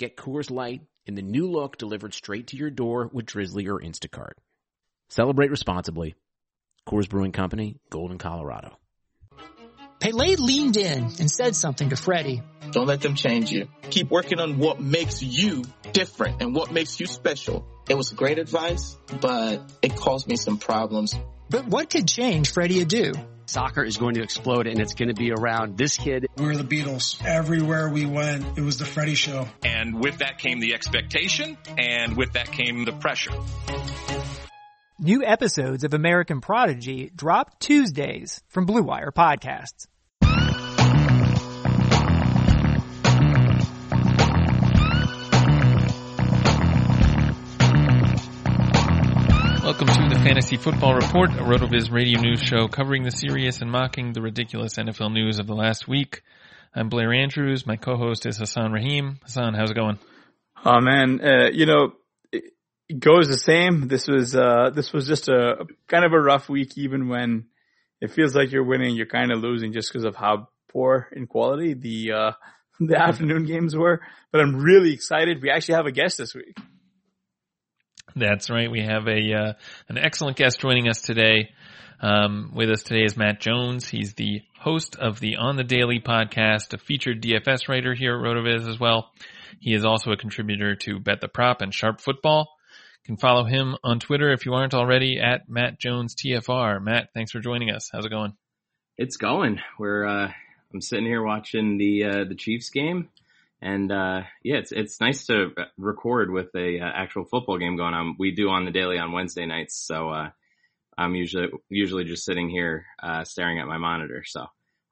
Get Coors Light in the new look delivered straight to your door with Drizly or Instacart. Celebrate responsibly. Coors Brewing Company, Golden, Colorado. Pele leaned in and said something to Freddie. Don't let them change you. Keep working on what makes you different and what makes you special. It was great advice, but it caused me some problems. But what could change Freddie Adu? Soccer is going to explode and it's going to be around this kid. We were the Beatles. Everywhere we went, it was the Freddie show. And with that came the expectation and with that came the pressure. New episodes of American Prodigy drop Tuesdays from Blue Wire Podcasts. Welcome to the Fantasy Football Report, a RotoViz radio news show covering the serious and mocking the ridiculous NFL news of the last week. I'm Blair Andrews. My co-host is Hassan Rahim. Hassan, how's it going? Oh man, uh, you know, it goes the same. This was, uh, this was just a kind of a rough week, even when it feels like you're winning, you're kind of losing just because of how poor in quality the, uh, the afternoon games were. But I'm really excited. We actually have a guest this week. That's right. We have a uh, an excellent guest joining us today. Um, with us today is Matt Jones. He's the host of the On the Daily podcast, a featured DFS writer here at RotoViz as well. He is also a contributor to Bet the Prop and Sharp Football. You can follow him on Twitter if you aren't already at Matt Jones TFR. Matt, thanks for joining us. How's it going? It's going. We're uh, I'm sitting here watching the uh, the Chiefs game. And uh, yeah, it's it's nice to record with a uh, actual football game going on. We do on the daily on Wednesday nights, so uh, I'm usually usually just sitting here uh, staring at my monitor. So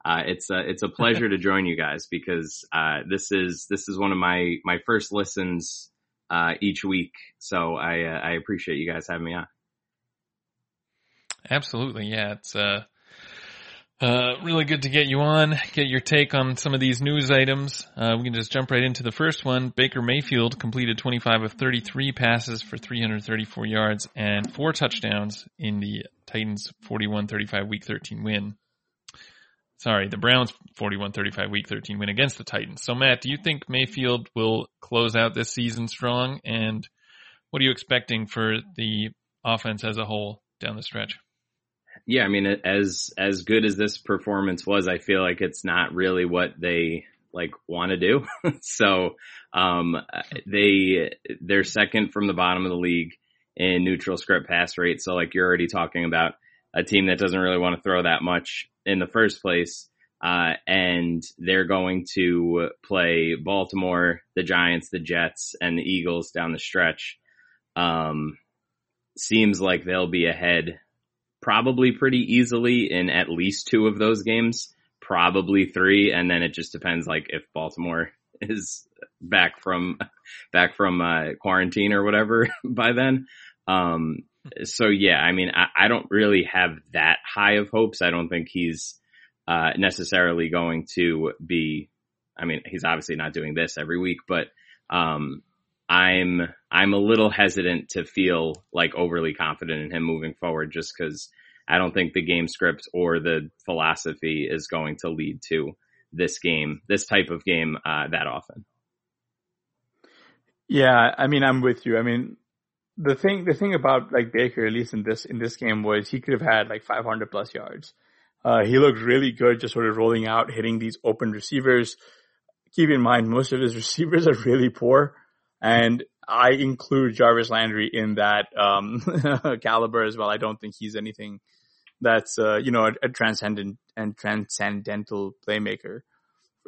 uh, it's a it's a pleasure to join you guys because uh, this is this is one of my my first listens each week. So I I appreciate you guys having me on. Absolutely, yeah. It's uh uh, really good to get you on, get your take on some of these news items. Uh, we can just jump right into the first one. Baker Mayfield completed 25 of 33 passes for 334 yards and four touchdowns in the Titans 41-35 week 13 win. Sorry, the Browns 41-35 week 13 win against the Titans. So Matt, do you think Mayfield will close out this season strong? And what are you expecting for the offense as a whole down the stretch? Yeah, I mean, as as good as this performance was, I feel like it's not really what they like want to do. so um, they they're second from the bottom of the league in neutral script pass rate. So like you're already talking about a team that doesn't really want to throw that much in the first place. Uh, and they're going to play Baltimore, the Giants, the Jets, and the Eagles down the stretch. Um, seems like they'll be ahead probably pretty easily in at least two of those games, probably three, and then it just depends like if Baltimore is back from back from uh, quarantine or whatever by then. Um, so yeah, I mean, I, I don't really have that high of hopes. I don't think he's uh, necessarily going to be. I mean, he's obviously not doing this every week, but um, I'm I'm a little hesitant to feel like overly confident in him moving forward, just because I don't think the game script or the philosophy is going to lead to this game, this type of game, uh, that often. Yeah, I mean, I'm with you. I mean, the thing, the thing about like Baker, at least in this, in this game was he could have had like 500 plus yards. Uh, he looked really good just sort of rolling out, hitting these open receivers. Keep in mind, most of his receivers are really poor. And I include Jarvis Landry in that, um, caliber as well. I don't think he's anything that's, uh, you know, a, a transcendent and transcendental playmaker.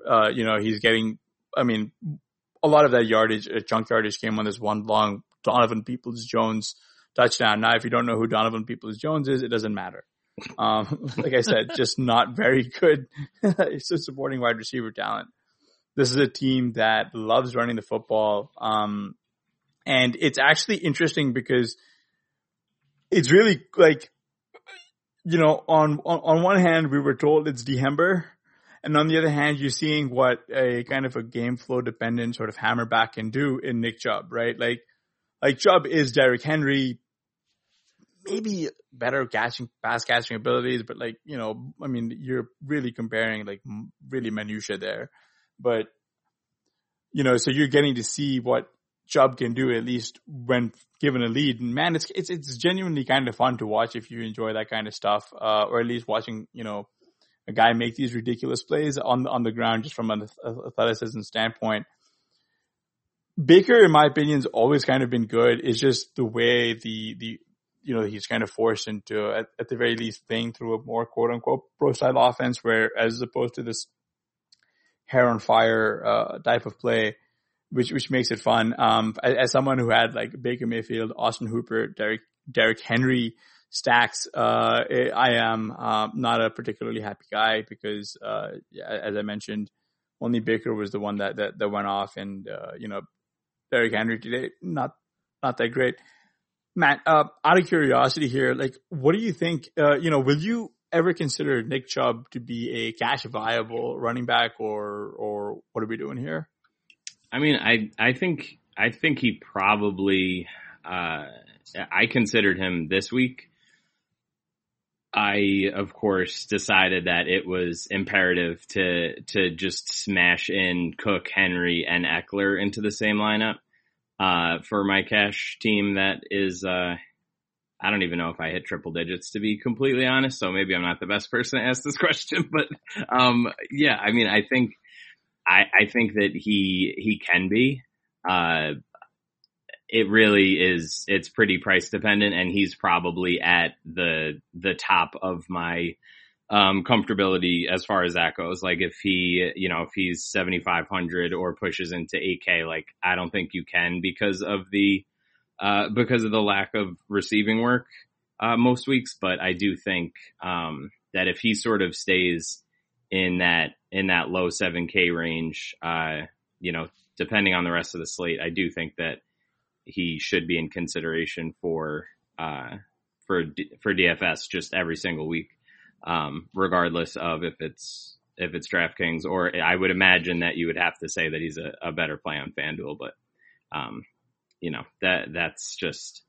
Uh, you know, he's getting, I mean, a lot of that yardage, uh, chunk yardage came on this one long Donovan Peoples Jones touchdown. Now, if you don't know who Donovan Peoples Jones is, it doesn't matter. Um, like I said, just not very good. supporting wide receiver talent. This is a team that loves running the football. Um, and it's actually interesting because it's really like, you know, on, on, on one hand, we were told it's Dehember and on the other hand, you're seeing what a kind of a game flow dependent sort of hammerback can do in Nick Chubb, right? Like, like Chubb is Derrick Henry, maybe better catching, pass catching abilities, but like, you know, I mean, you're really comparing like really minutia there, but you know, so you're getting to see what Chubb can do at least when given a lead. And man, it's, it's, it's genuinely kind of fun to watch if you enjoy that kind of stuff, uh, or at least watching, you know, a guy make these ridiculous plays on on the ground just from an athleticism standpoint. Baker, in my opinion, has always kind of been good. It's just the way the the you know he's kind of forced into at, at the very least playing through a more quote unquote pro style offense, where as opposed to this hair on fire uh, type of play, which which makes it fun. Um, as, as, someone who had like Baker Mayfield, Austin Hooper, Derek Derrick Henry stacks, uh, I am uh, not a particularly happy guy because, uh, as I mentioned, only Baker was the one that that, that went off, and uh, you know, Derrick Henry today not not that great. Matt, uh, out of curiosity here, like, what do you think? Uh, you know, will you ever consider Nick Chubb to be a cash viable running back, or or what are we doing here? I mean, I I think I think he probably. I considered him this week I, of course, decided that it was imperative to to just smash in Cook, Henry, and Ekeler into the same lineup uh, for my cash team. That is, uh, I don't even know if I hit triple digits to be completely honest. So maybe I'm not the best person to ask this question, but um, yeah, I mean, I think I, I think that he he can be. Uh, it really is it's pretty price dependent and he's probably at the the top of my um comfortability as far as that goes like if he you know if he's 7500 or pushes into 8k like I don't think you can because of the uh because of the lack of receiving work uh most weeks but I do think um that if he sort of stays in that in that low 7k range uh you know depending on the rest of the slate I do think that he should be in consideration for uh, for for DFS just every single week, um, regardless of if it's if it's DraftKings or I would imagine that you would have to say that he's a, a better play on FanDuel, but um, you know that that's just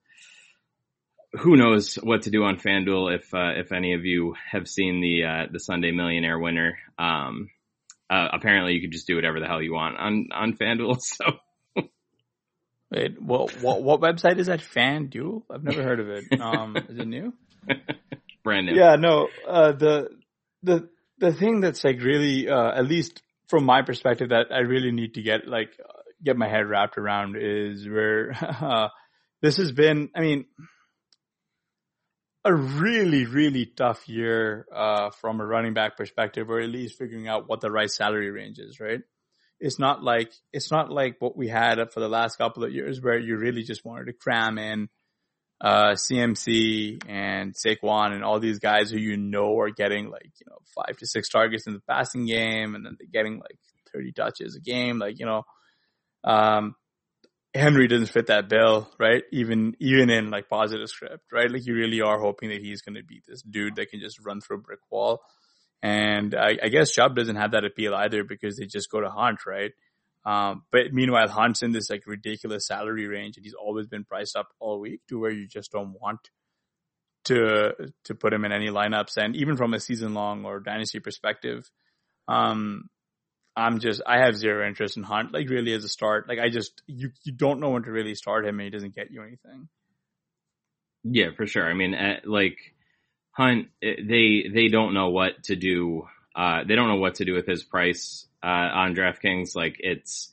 who knows what to do on FanDuel if uh, if any of you have seen the uh, the Sunday Millionaire winner. Um, uh, apparently, you could just do whatever the hell you want on on FanDuel. So Wait, what, what, what website is that? FanDuel? I've never heard of it. Um, is it new? Brand new. Yeah, no. Uh, the the the thing that's like really, uh, at least from my perspective, that I really need to get like get my head wrapped around is where uh, this has been. I mean, a really really tough year uh, from a running back perspective, or at least figuring out what the right salary range is. Right it's not like it's not like what we had for the last couple of years where you really just wanted to cram in uh, CMC and Saquon and all these guys who you know are getting like you know five to six targets in the passing game and then they're getting like 30 touches a game like you know um, Henry doesn't fit that bill, right? Even even in like positive script, right? Like you really are hoping that he's going to be this dude that can just run through a brick wall. And I, I guess Chubb doesn't have that appeal either because they just go to Hunt, right? Um, but meanwhile, Hunt's in this like ridiculous salary range, and he's always been priced up all week to where you just don't want to to put him in any lineups. And even from a season long or dynasty perspective, um, I'm just I have zero interest in Hunt. Like really as a start, like I just you you don't know when to really start him, and he doesn't get you anything. Yeah, for sure. I mean, uh, like Hunt, eh, they they don't know what to do. Uh, they don't know what to do with his price uh, on DraftKings. Like it's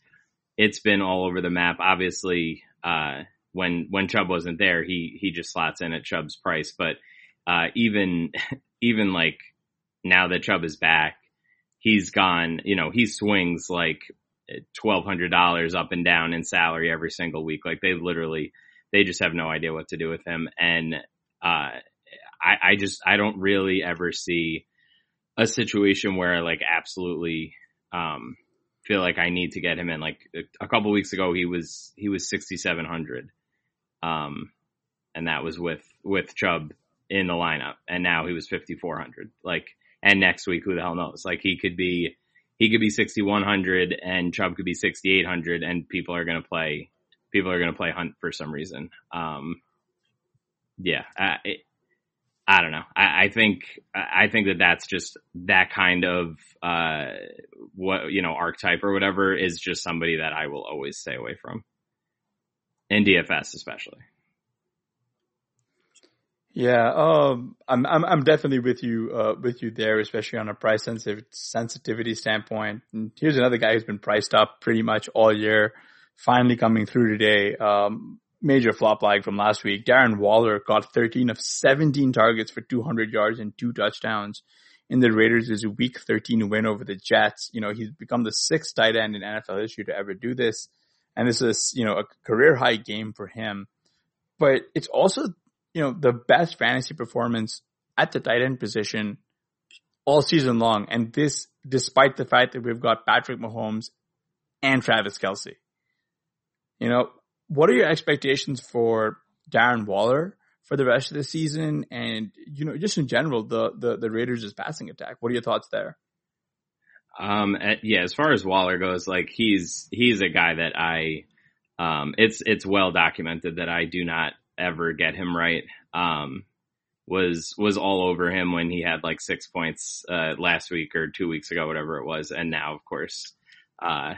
it's been all over the map. Obviously, uh, when when Chubb wasn't there, he he just slots in at Chubb's price. But uh, even even like now that Chubb is back, he's gone, you know, he swings like twelve hundred dollars up and down in salary every single week. Like they literally, they just have no idea what to do with him. And uh, I, I just I don't really ever see a situation where I like absolutely um, feel like I need to get him in. Like a couple weeks ago, he was he was sixty seven hundred, um, and that was with with Chubb in the lineup, and now he was fifty four hundred. Like and next week, who the hell knows? Like he could be, he could be 6,100 and Chubb could be 6,800 and people are going to play, people are going to play Hunt for some reason. Um, yeah, I, it, I don't know. I, I, think, I think that that's just that kind of, uh, what, you know, archetype or whatever is just somebody that I will always stay away from. In DFS, especially. Yeah, um, I'm I'm I'm definitely with you uh, with you there, especially on a price sensitive sensitivity standpoint. And here's another guy who's been priced up pretty much all year, finally coming through today. Um, major flop lag from last week. Darren Waller got 13 of 17 targets for 200 yards and two touchdowns in the Raiders' Week 13 win over the Jets. You know, he's become the sixth tight end in NFL history to ever do this, and this is you know a career high game for him. But it's also you know, the best fantasy performance at the tight end position all season long. And this, despite the fact that we've got Patrick Mahomes and Travis Kelce. You know, what are your expectations for Darren Waller for the rest of the season? And, you know, just in general, the, the, the Raiders' passing attack. What are your thoughts there? Um, yeah, as far as Waller goes, like he's, he's a guy that I, um, it's, it's well documented that I do not ever get him right. Um, was was all over him when he had like six points uh, last week or two weeks ago, whatever it was, and now of course, uh,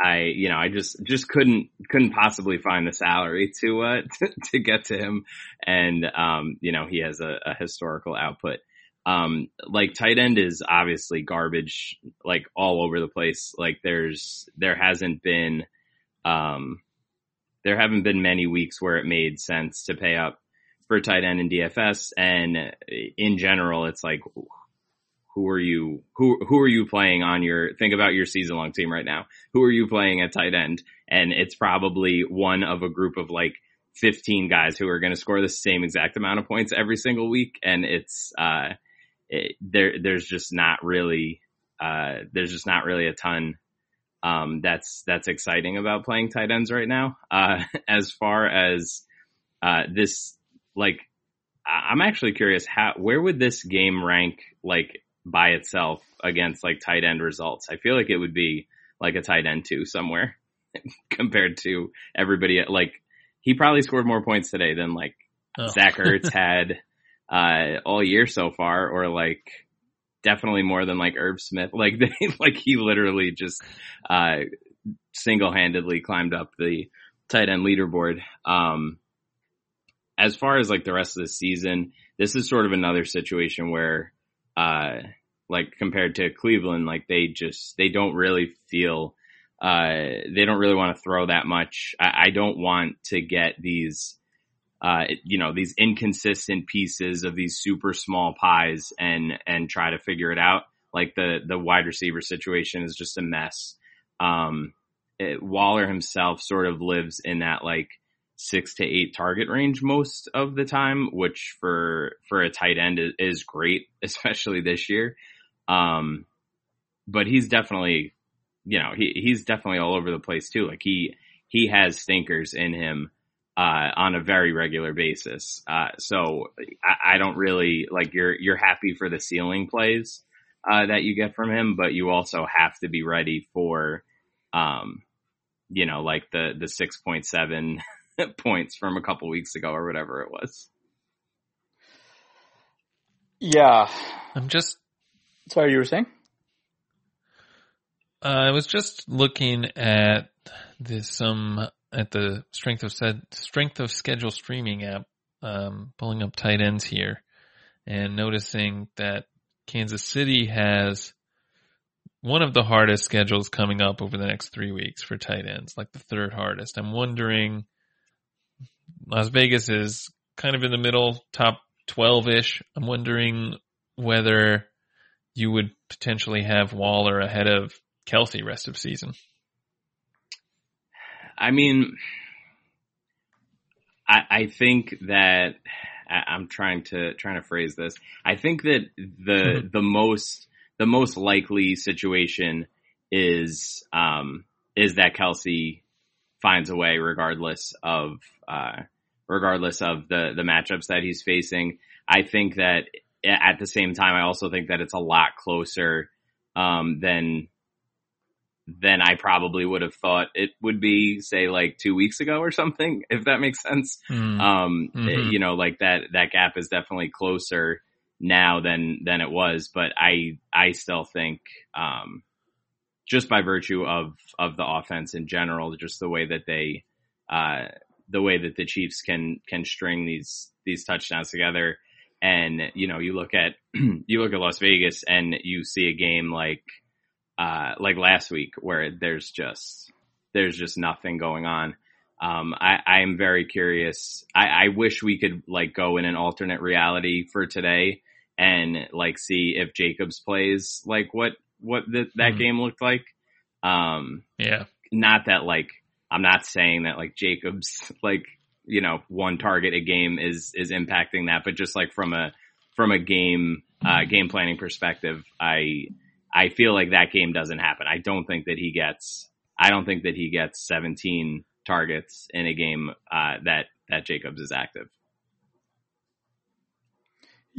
I you know I just just couldn't couldn't possibly find the salary to uh, to, to get to him, and um, you know he has a, a historical output. Um, like tight end is obviously garbage, like all over the place. Like there's there hasn't been um there haven't been many weeks where it made sense to pay up for tight end in DFS. And in general, it's like, who are you, who, who are you playing on your, think about your season long team right now. Who are you playing at tight end? And it's probably one of a group of like 15 guys who are going to score the same exact amount of points every single week. And it's, uh, it, there, there's just not really, uh, there's just not really a ton um, that's that's exciting about playing tight ends right now. Uh, as far as uh, this, like, I'm actually curious how where would this game rank like by itself against like tight end results? I feel like it would be like a tight end two somewhere compared to everybody. Like he probably scored more points today than like oh. Zach Ertz had uh, all year so far, or like definitely more than like Irv Smith. Like they, like he literally just uh, single handedly climbed up the tight end leaderboard. Um, as far as like the rest of the season, this is sort of another situation where, uh, like compared to Cleveland, like they just they don't really feel uh, they don't really want to throw that much. I, I don't want to get these uh, you know, these inconsistent pieces of these super small pies and, and try to figure it out. Like the, the wide receiver situation is just a mess. Um, it, Waller himself sort of lives in that like six to eight target range most of the time, which for, for a tight end is, is great, especially this year. Um, but he's definitely, you know, he, he's definitely all over the place too. Like he, he has stinkers in him uh, on a very regular basis. Uh, so I, I, don't really like you're you're happy for the ceiling plays uh, that you get from him, but you also have to be ready for, um, you know, like the the six point seven points from a couple weeks ago or whatever it was. Yeah, I'm just. Sorry, you were saying. Uh, I was just looking at this some um, at the strength of said strength of schedule streaming app, um, pulling up tight ends here and noticing that Kansas City has one of the hardest schedules coming up over the next three weeks for tight ends, like the third hardest. I'm wondering, Las Vegas is kind of in the middle, top 12 ish. I'm wondering whether you would potentially have Waller ahead of Kelce rest of season. I mean, I, I think that I'm trying to trying to phrase this. I think that the the most the most likely situation is um, is that Kelce finds a way regardless of uh, regardless of the the matchups that he's facing. I think that at the same time, I also think that it's a lot closer um, than than I probably would have thought it would be, say, like two weeks ago or something, if that makes sense. Mm. Um, mm-hmm. you know, like that, that gap is definitely closer now than, than it was, but I, I still think, um, just by virtue of, of the offense in general, just the way that they, uh, the way that the Chiefs can, can string these, these touchdowns together. And, you know, you look at, you look at Las Vegas and you see a game like, uh, like last week where there's just there's just nothing going on. Um, I, I am very curious. I, I wish we could like go in an alternate reality for today and like see if Jacobs plays like what what the, that mm. game looked like. Um, yeah, not that like I'm not saying that like Jacobs like you know one target a game is is impacting that, but just like from a from a game uh, game planning perspective, I I feel like that game doesn't happen. I don't think that he gets. I don't think that he gets 17 targets in a game uh, that that Jacobs is active.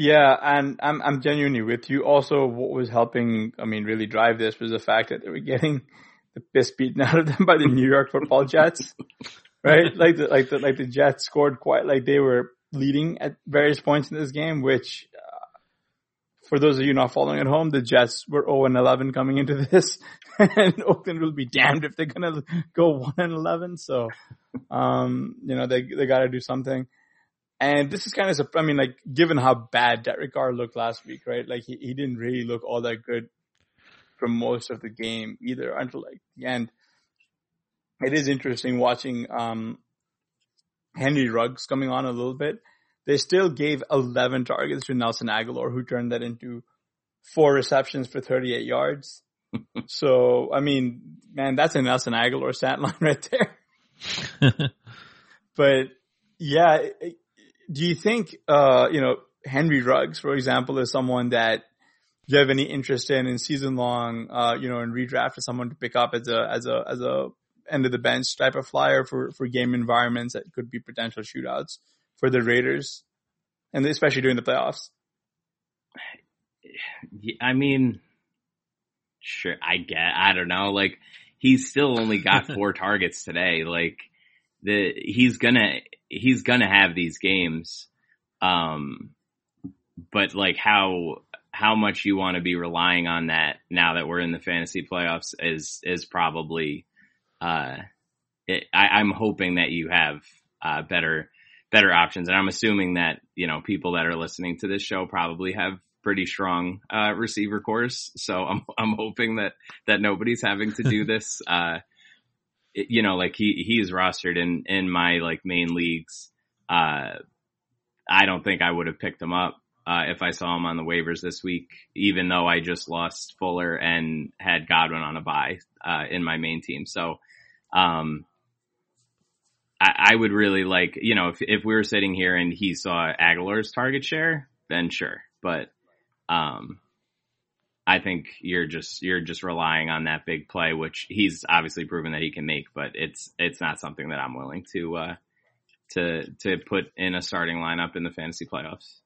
Yeah, and I'm I'm genuinely with you. Also, what was helping, I mean, really drive this was the fact that they were getting the piss beaten out of them by the New York Football Jets, right? Like the like the like the Jets scored quite like they were leading at various points in this game, which for those of you not following at home, the Jets were 0 and 11 coming into this, and Oakland will be damned if they're gonna go 1 and 11. So, um, you know, they they got to do something. And this is kind of, I mean, like, given how bad Derek Carr looked last week, right? Like, he, he didn't really look all that good for most of the game either until like the end. It is interesting watching, um, Henry Ruggs coming on a little bit they still gave 11 targets to Nelson Agholor, who turned that into four receptions for 38 yards. so, I mean, man, that's a Nelson Agholor stat line right there. but yeah, do you think, uh, you know, Henry Ruggs, for example, is someone that you have any interest in in season long, uh, you know, in redraft as someone to pick up as a, as a, as a end of the bench type of flyer for, for game environments that could be potential shootouts? For the Raiders, and especially during the playoffs. I mean, sure, I get. I don't know. Like he's still only got four targets today. Like the he's gonna he's gonna have these games. Um, but like how how much you want to be relying on that now that we're in the fantasy playoffs is is probably uh it, I, I'm hoping that you have uh, better better options. And I'm assuming that, you know, people that are listening to this show probably have pretty strong, uh, receiver cores. So I'm, I'm hoping that, that nobody's having to do this. Uh, it, you know, like he, he's rostered in, in my like main leagues. Uh, I don't think I would have picked him up. Uh, if I saw him on the waivers this week, even though I just lost Fuller and had Godwin on a bye, uh, in my main team. So, um, I, I, would really like, you know, if, if we were sitting here and he saw Agholor's target share, then sure. But, um, I think you're just you're just relying on that big play, which he's obviously proven that he can make, but it's it's not something that I'm willing to uh, to to put in a starting lineup in the fantasy playoffs.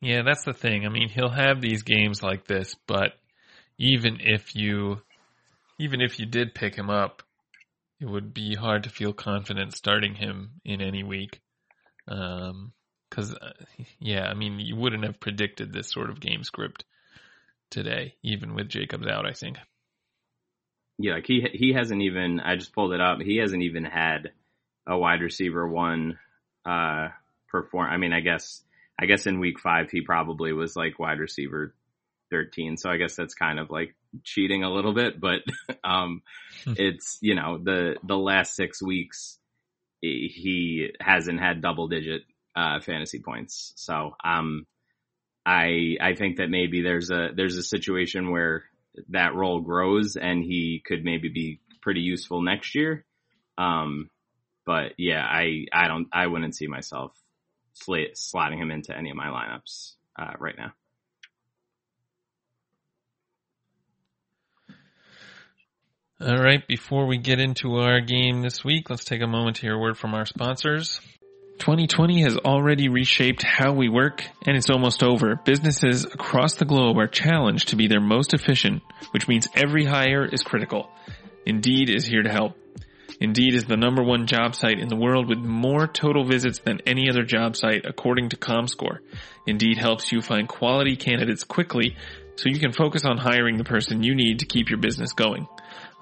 Yeah, that's the thing. I mean, he'll have these games like this, but even if you even if you did pick him up, it would be hard to feel confident starting him in any week. Um, cause, uh, yeah, I mean, you wouldn't have predicted this sort of game script today, even with Jacobs out, I think. Yeah, like he, he hasn't even, I just pulled it up. He hasn't even had a wide receiver one, uh, perform. I mean, I guess, I guess in week five, he probably was like wide receiver 13. So I guess that's kind of like cheating a little bit, but, um, hmm. it's, you know, the, the last six weeks, he hasn't had double digit, uh, fantasy points. So, um, I, I think that maybe there's a, there's a situation where that role grows and he could maybe be pretty useful next year. Um, but yeah, I, I don't, I wouldn't see myself slotting him into any of my lineups, uh, right now. All right, before we get into our game this week, let's take a moment to hear a word from our sponsors. 2020 has already reshaped how we work, and it's almost over. Businesses across the globe are challenged to be their most efficient, which means every hire is critical. Indeed is here to help. Indeed is the number one job site in the world with more total visits than any other job site according to ComScore. Indeed helps you find quality candidates quickly so you can focus on hiring the person you need to keep your business going.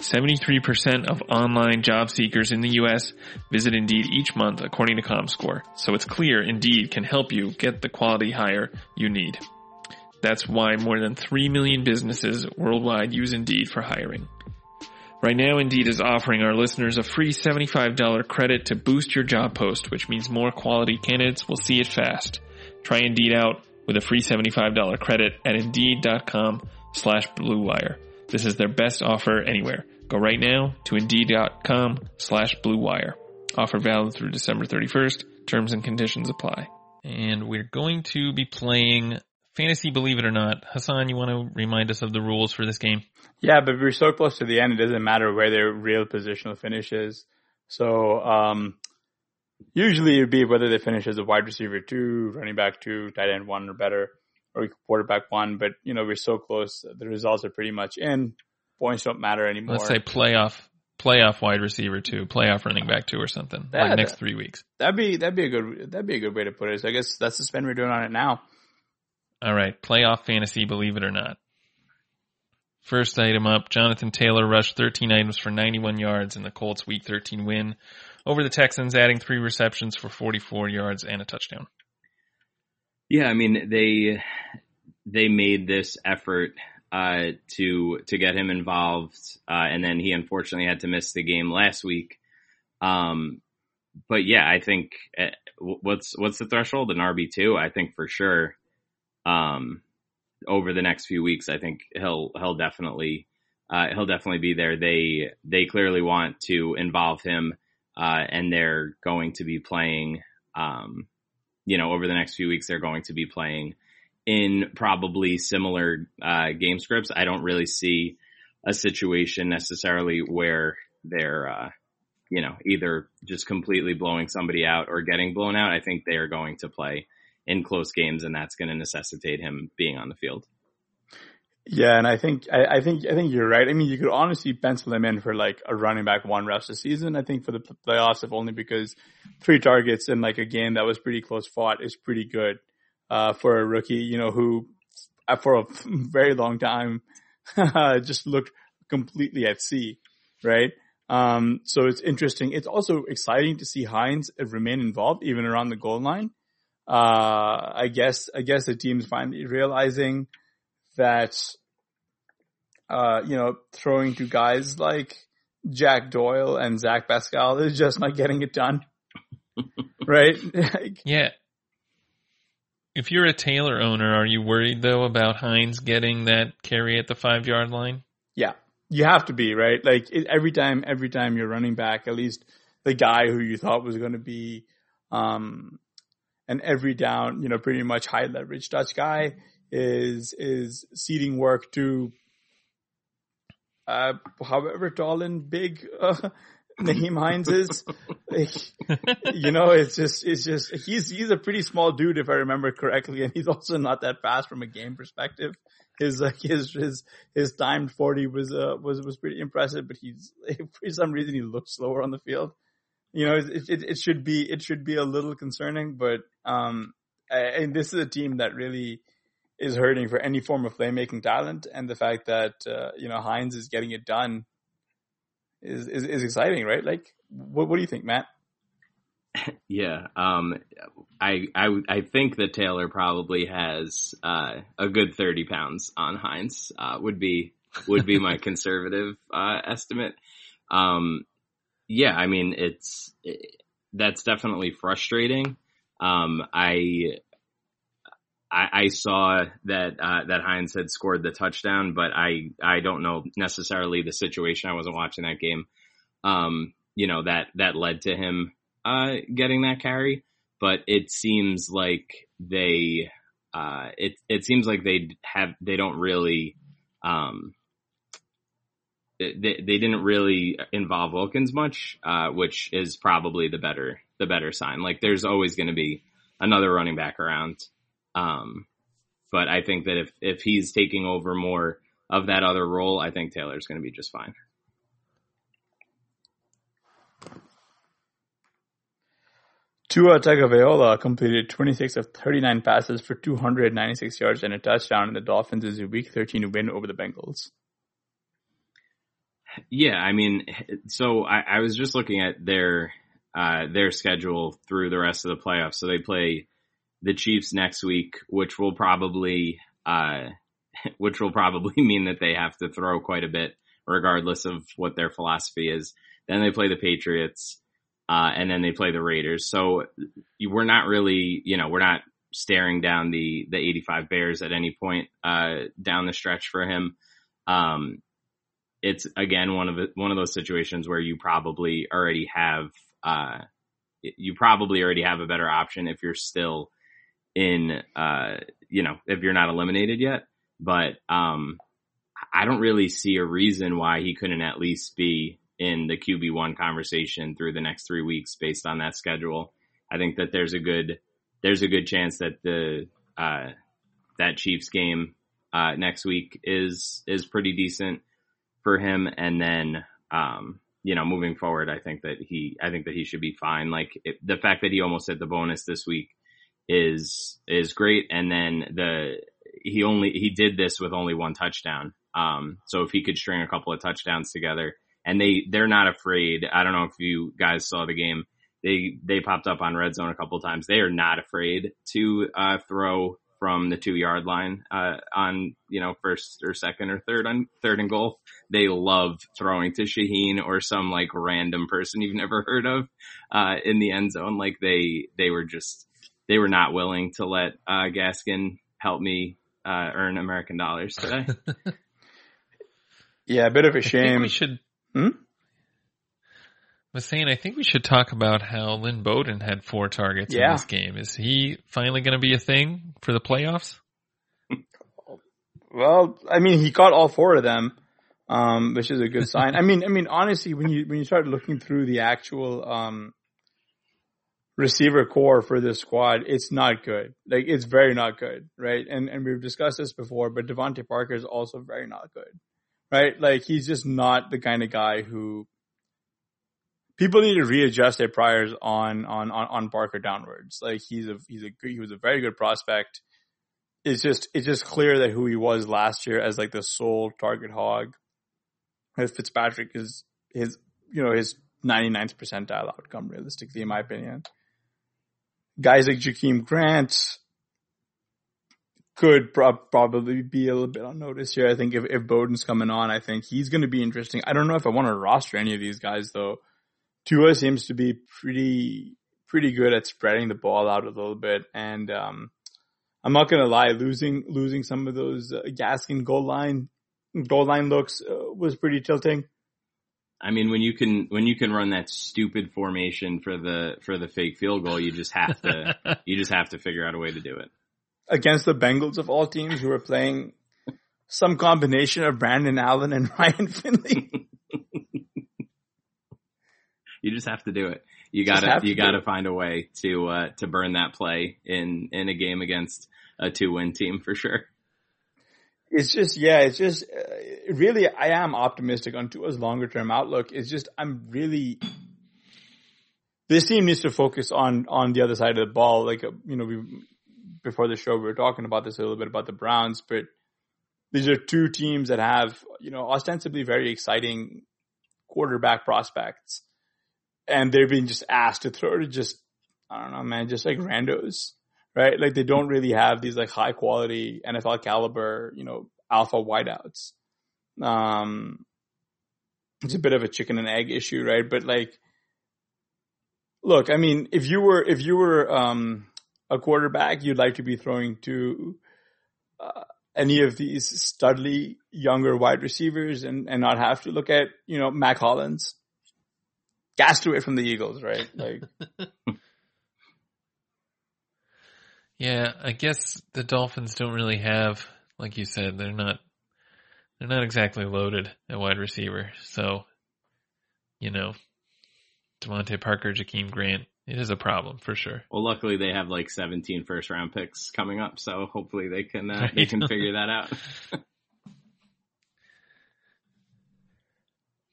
73% of online job seekers in the US visit Indeed each month according to ComScore. So it's clear Indeed can help you get the quality hire you need. That's why more than 3 million businesses worldwide use Indeed for hiring. Right now, Indeed is offering our listeners a free $75 credit to boost your job post, which means more quality candidates will see it fast. Try Indeed out with a free $75 credit at Indeed.com slash BlueWire. This is their best offer anywhere. Go right now to Indeed.com slash blue wire. Offer valid through December 31st. Terms and conditions apply. And we're going to be playing Fantasy Believe It or Not. Hassan, you want to remind us of the rules for this game? Yeah, but we're so close to the end, it doesn't matter where their real positional finish is. So, um, usually it'd be whether they finish as a wide receiver two, running back two, tight end one or better or quarterback one, but you know, we're so close. The results are pretty much in. Points don't matter anymore. Let's say playoff, playoff wide receiver two, playoff running back two or something like next three weeks. That'd be, that'd be a good, that'd be a good way to put it. So I guess that's the spin we're doing on it now. All right. Playoff fantasy, believe it or not. First item up, Jonathan Taylor rushed 13 items for 91 yards in the Colts week 13 win over the Texans, adding three receptions for 44 yards and a touchdown. Yeah, I mean they they made this effort uh, to to get him involved, uh, and then he unfortunately had to miss the game last week. Um, but yeah, I think uh, what's what's the threshold? An RB two, I think for sure. Um, over the next few weeks, I think he'll he'll definitely uh, he'll definitely be there. They they clearly want to involve him, uh, and they're going to be playing. Um, you know, over the next few weeks, they're going to be playing in probably similar uh, game scripts. I don't really see a situation necessarily where they're, uh, you know, either just completely blowing somebody out or getting blown out. I think they are going to play in close games, and that's going to necessitate him being on the field. Yeah, and I think I, I, think I think you're right. I mean, you could honestly pencil him in for like a running back one rest a season. I think for the playoffs, if only because three targets in like a game that was pretty close fought is pretty good uh, for a rookie. You know, who uh, for a very long time just looked completely at sea, right? Um, so it's interesting. It's also exciting to see Hines remain involved even around the goal line. Uh, I guess I guess the team's finally realizing that uh, you know, throwing to guys like Jack Doyle and Zach Pascal is just not getting it done. right? yeah. If you're a Taylor owner, are you worried though about Hines getting that carry at the five yard line? Yeah, you have to be right. Like it, every time, every time you're running back, at least the guy who you thought was going to be, um, an every down, you know, pretty much high leverage touch guy is is ceding work to uh, however tall and big uh, Nyheim Hines is. like, you know, it's just it's just he's he's a pretty small dude if I remember correctly, and he's also not that fast from a game perspective. His like his his his timed forty was uh was was pretty impressive, but he's for some reason he looks slower on the field. You know, it, it, it should be it should be a little concerning, but um, and this is a team that really is hurting for any form of playmaking talent, and the fact that uh, you know Hines is getting it done is is, is exciting, right? Like, what what do you think, Matt? Yeah, um, I I I think that Taylor probably has uh, a good thirty pounds on Hines. Uh, would be would be my conservative uh, estimate. Um, yeah, I mean it's it, that's definitely frustrating. Um, I I, I saw that uh, that Hines had scored the touchdown, but I I don't know necessarily the situation. I wasn't watching that game. Um, you know that that led to him uh, getting that carry, but it seems like they uh, it it seems like they have they don't really um, they they didn't really involve Wilkins much, uh, which is probably the better the better sign. Like there's always going to be another running back around. Um, but I think that if, if he's taking over more of that other role, I think Taylor's going to be just fine. Tua Tagovailoa completed 26 of 39 passes for 296 yards and a touchdown in the Dolphins' Week 13 win over the Bengals. Yeah, I mean, so I, I was just looking at their uh, their schedule through the rest of the playoffs. So they play the Chiefs next week, which will probably uh, which will probably mean that they have to throw quite a bit, regardless of what their philosophy is. Then they play the Patriots, uh, and then they play the Raiders. So we're not really, you know, we're not staring down the the 85 Bears at any point uh, down the stretch for him. Um, it's again one of the, one of those situations where you probably already have uh, you probably already have a better option if you're still in, uh, you know, if you're not eliminated yet. But, um, I don't really see a reason why he couldn't at least be in the QB1 conversation through the next three weeks based on that schedule. I think that there's a good, there's a good chance that the, uh, that Chiefs game, uh, next week is, is pretty decent for him. And then, um, you know, moving forward, I think that he, I think that he should be fine. Like it, the fact that he almost hit the bonus this week is is great. And then the he only he did this with only one touchdown. Um, so if he could string a couple of touchdowns together, and they they're not afraid. I don't know if you guys saw the game. They they popped up on red zone a couple of times. They are not afraid to uh, throw from the two yard line uh, on you know first or second or third on third and goal. They love throwing to Shaheen or some like random person you've never heard of uh, in the end zone. Like they they were just they were not willing to let uh, Gaskin help me uh, earn American dollars today. yeah, a bit of a shame. we should. Hmm? was saying I think we should talk about how Lynn Bowden had four targets yeah. in this game. Is he finally going to be a thing for the playoffs? well, I mean, he caught all four of them, um, which is a good sign. I mean, I mean, honestly, when you when you start looking through the actual um, receiver corps for this squad, it's not good. Like it's very not good, right? And and we've discussed this before, but DeVante Parker is also very not good, right? Like he's just not the kind of guy who people need to readjust their priors on on on, on Parker downwards. Like he's a he's a he was a very good prospect. It's just it's just clear that who he was last year as like the sole target hog. As Fitzpatrick is his you know his 99th percentile outcome realistically in my opinion guys like Jakeem Grant, could pro- probably be a little bit on notice here. I think if, if Bowden's coming on, I think he's going to be interesting. I don't know if I want to roster any of these guys though. Tua seems to be pretty, pretty good at spreading the ball out a little bit. And, um, I'm not going to lie, losing, losing some of those uh, Gaskin goal line, goal line looks uh, was pretty tilting. I mean, when you can when you can run that stupid formation for the for the fake field goal, you just have to you just have to figure out a way to do it against the Bengals of all teams who are playing some combination of Brandon Allen and Ryan Finley. you just have to do it. You gotta you gotta find a way to uh, to burn that play in in a game against a two win team for sure. It's just yeah, it's just uh, really I am optimistic on Tua's longer term outlook. It's just I'm really this team needs to focus on on the other side of the ball. Like uh, you know we before the show, we were talking about this a little bit about the Browns, but these are two teams that have, you know, ostensibly very exciting quarterback prospects. And they're being just asked to throw to just, I don't know, man, just like randos, right? Like they don't really have these like high quality NFL caliber, you know, alpha wideouts. Um, it's a bit of a chicken and egg issue, right? But like, look, I mean, if you were, if you were, um, a quarterback you'd like to be throwing to uh, any of these studly younger wide receivers and, and not have to look at, you know, Mack Hollins. Gassed away from the Eagles, right? Like, yeah, I guess the Dolphins don't really have, like you said, they're not, they're not exactly loaded at wide receiver. So, you know, DeVante Parker, Jakeem Grant, it is a problem for sure. Well, luckily they have like 17 first round picks coming up, so hopefully they can uh, they can figure that out.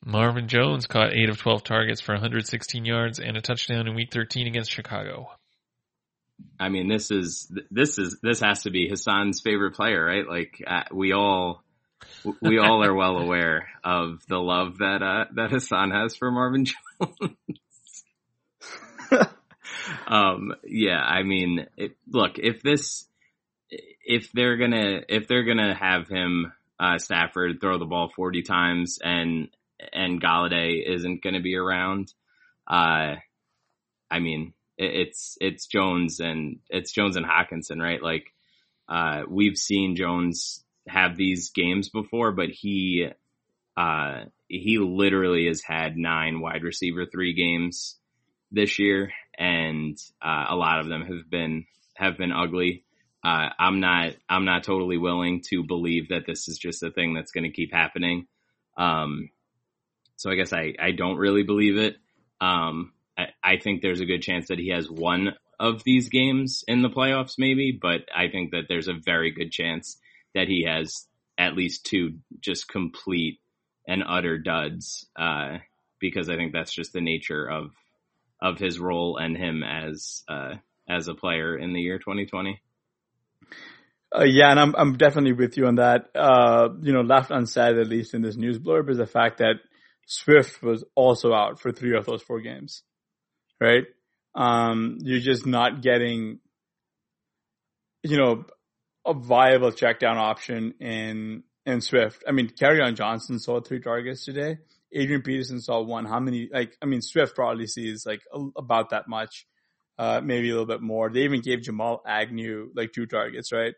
Marvin Jones caught 8 of 12 targets for 116 yards and a touchdown in week 13 against Chicago. I mean, this is this is this has to be Hassan's favorite player, right? Like uh, we all we all are well aware of the love that uh, that Hassan has for Marvin Jones. um, yeah, I mean, it, look, if this, if they're gonna, if they're gonna have him, uh, Stafford throw the ball 40 times and, and Golladay isn't gonna be around, uh, I mean, it's, it's Jones and it's Jones and Hockenson, right? Like, uh, we've seen Jones have these games before, but he, uh, he literally has had nine wide receiver three games this year, and uh, a lot of them have been have been ugly. Uh, I'm not I'm not totally willing to believe that this is just a thing that's going to keep happening. Um, so I guess I I don't really believe it. Um, I, think there's a good chance that he has one of these games in the playoffs, maybe, but I think that there's a very good chance that he has at least two just complete and utter duds. Uh, because I think that's just the nature of of his role and him as uh, as a player in the year 2020. Uh, yeah, and I'm I'm definitely with you on that. Uh, you know, left unsaid at least in this news blurb is the fact that Swift was also out for three of those four games, right? Um, you're just not getting, you know, a viable check down option in in Swift. I mean, Kerryon Johnson saw three targets today. Adrian Peterson saw one. How many? Like, I mean, Swift probably sees like a, about that much, uh, maybe a little bit more. They even gave Jamal Agnew like two targets, right?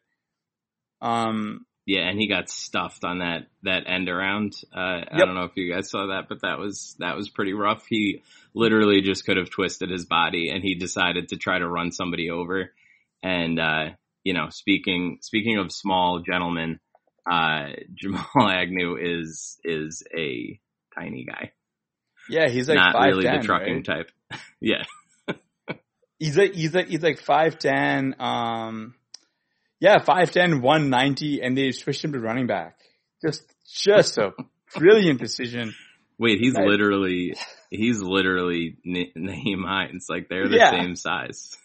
Um. Yeah, and he got stuffed on that that end around. Uh, yep. I don't know if you guys saw that, but that was that was pretty rough. He literally just could have twisted his body, and he decided to try to run somebody over. And uh, you know, speaking speaking of small gentlemen, uh, Jamal Agnew is is a tiny guy. Yeah, he's like not 5'10", really the trucking right? type. yeah, he's like he's like he's like five ten. Um, yeah, 5'10", 190, and they switched him to running back. Just just a brilliant decision. Wait, he's literally he's literally Nyheim Hines. Like they're the Yeah. same size.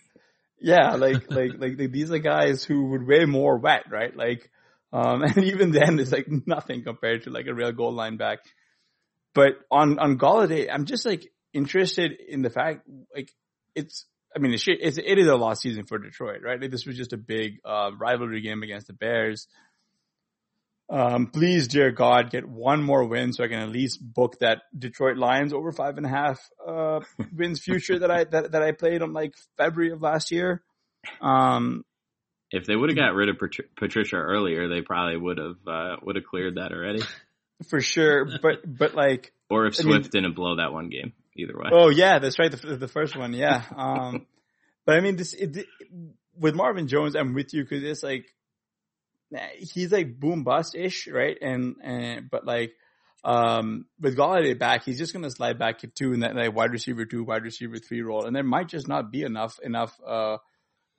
Yeah, like, like, like, like these are guys who would weigh more wet, right? Like, um, and even then it's like nothing compared to like a real goal line back. But on, on Golladay, I'm just like interested in the fact, like, it's, I mean, it's, it's, a lost season for Detroit, right? Like, this was just a big uh, rivalry game against the Bears. Um, please, dear God, get one more win so I can at least book that Detroit Lions over five and a half uh, wins future that I that, that I played on like February of last year. Um, if they would have got rid of Patricia earlier, they probably would have uh, would have cleared that already. For sure, but but like, or if Swift I mean, didn't blow that one game, either way. Oh yeah, that's right. The, the first one, yeah. Um, but I mean, this it, with Marvin Jones, I'm with you because it's like he's like boom bust ish, right? And and but like um with Golladay back, he's just gonna slide back to two and that like wide receiver two, wide receiver three role, and there might just not be enough enough uh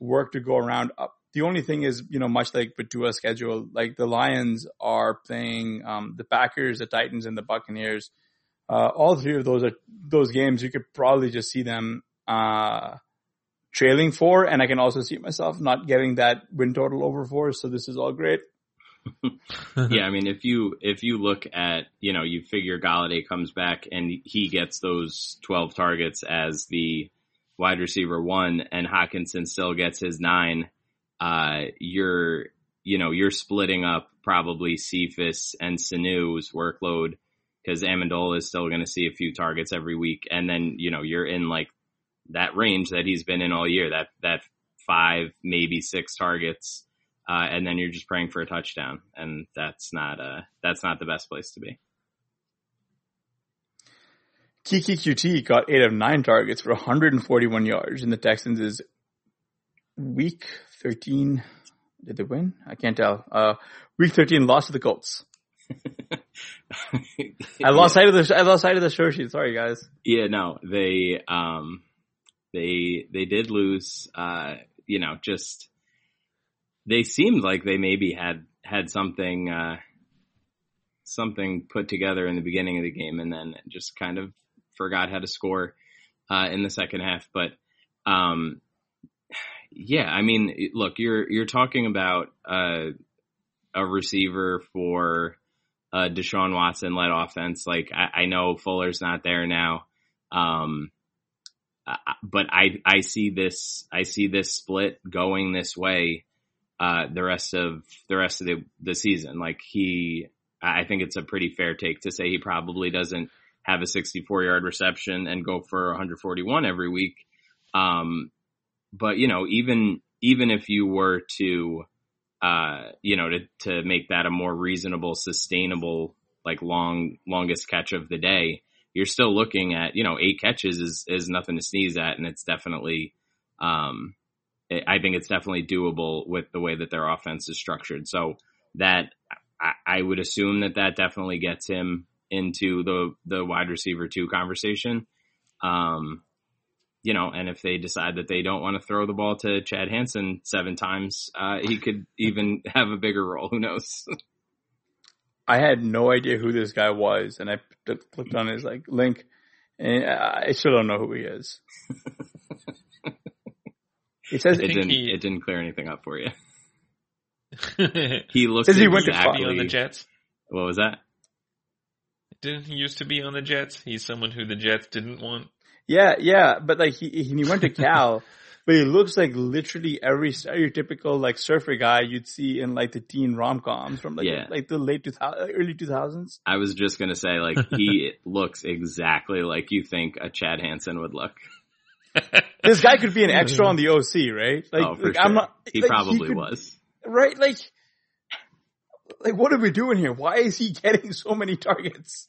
work to go around. Uh, the only thing is, you know, much like Tua's schedule, like the Lions are playing um the Packers, the Titans, and the Buccaneers. Uh, all three of those are those games. You could probably just see them uh trailing four, and I can also see myself not getting that win total over four. So this is all great. yeah, I mean, if you if you look at you know you figure Golladay comes back and he gets those twelve targets as the wide receiver one, and Hockenson still gets his nine, uh, you're you know you're splitting up probably Cephus and Sanu's workload because Amendola is still going to see a few targets every week, and then you know you're in like that range that he's been in all year, that that five maybe six targets, uh, and then you're just praying for a touchdown, and that's not uh that's not the best place to be. Keke Coutee got eight of nine targets for 141 yards, and the Texans is week 13. Did they win? I can't tell. Uh, week 13 lost to the Colts. I lost sight of the I lost sight of the show sheet. Sorry, guys. Yeah, no, they um they they did lose. Uh, you know, just they seemed like they maybe had had something uh, something put together in the beginning of the game, and then just kind of forgot how to score uh, in the second half. But um, yeah, I mean, look, you're you're talking about uh, a receiver for a Deshaun Watson led offense. Like I, I know Fuller's not there now. Um, uh, but I I see this I see this split going this way uh, the rest of the rest of the the season. Like he, I think it's a pretty fair take to say he probably doesn't have a 64 yard reception and go for 141 every week. Um, but you know, even even if you were to, uh, you know, to to make that a more reasonable, sustainable, like long longest catch of the day, you're still looking at, you know, eight catches is, is nothing to sneeze at. And it's definitely, um, I think it's definitely doable with the way that their offense is structured. So that I, I would assume that that definitely gets him into the, the wide receiver two conversation. Um, you know, and if they decide that they don't want to throw the ball to Chad Hansen seven times, uh, he could even have a bigger role. Who knows? I had no idea who this guy was, and I clicked on his like link, and I still don't know who he is. It says it didn't. He, it didn't clear anything up for you. he looks. Says he went exactly, to on the Jets. What was that? Didn't he used to be on the Jets? He's someone who the Jets didn't want. Yeah, yeah, but like he he went to Cal, but he looks like literally every stereotypical like surfer guy you'd see in like the teen rom coms from like yeah. like the late 2000, early two thousands. I was just gonna say like he looks exactly like you think a Chad Hansen would look. this guy could be an extra on the OC, right? Like, oh, for like, sure. I'm not, he like, probably he could, was. Right? Like, like what are we doing here? Why is he getting so many targets?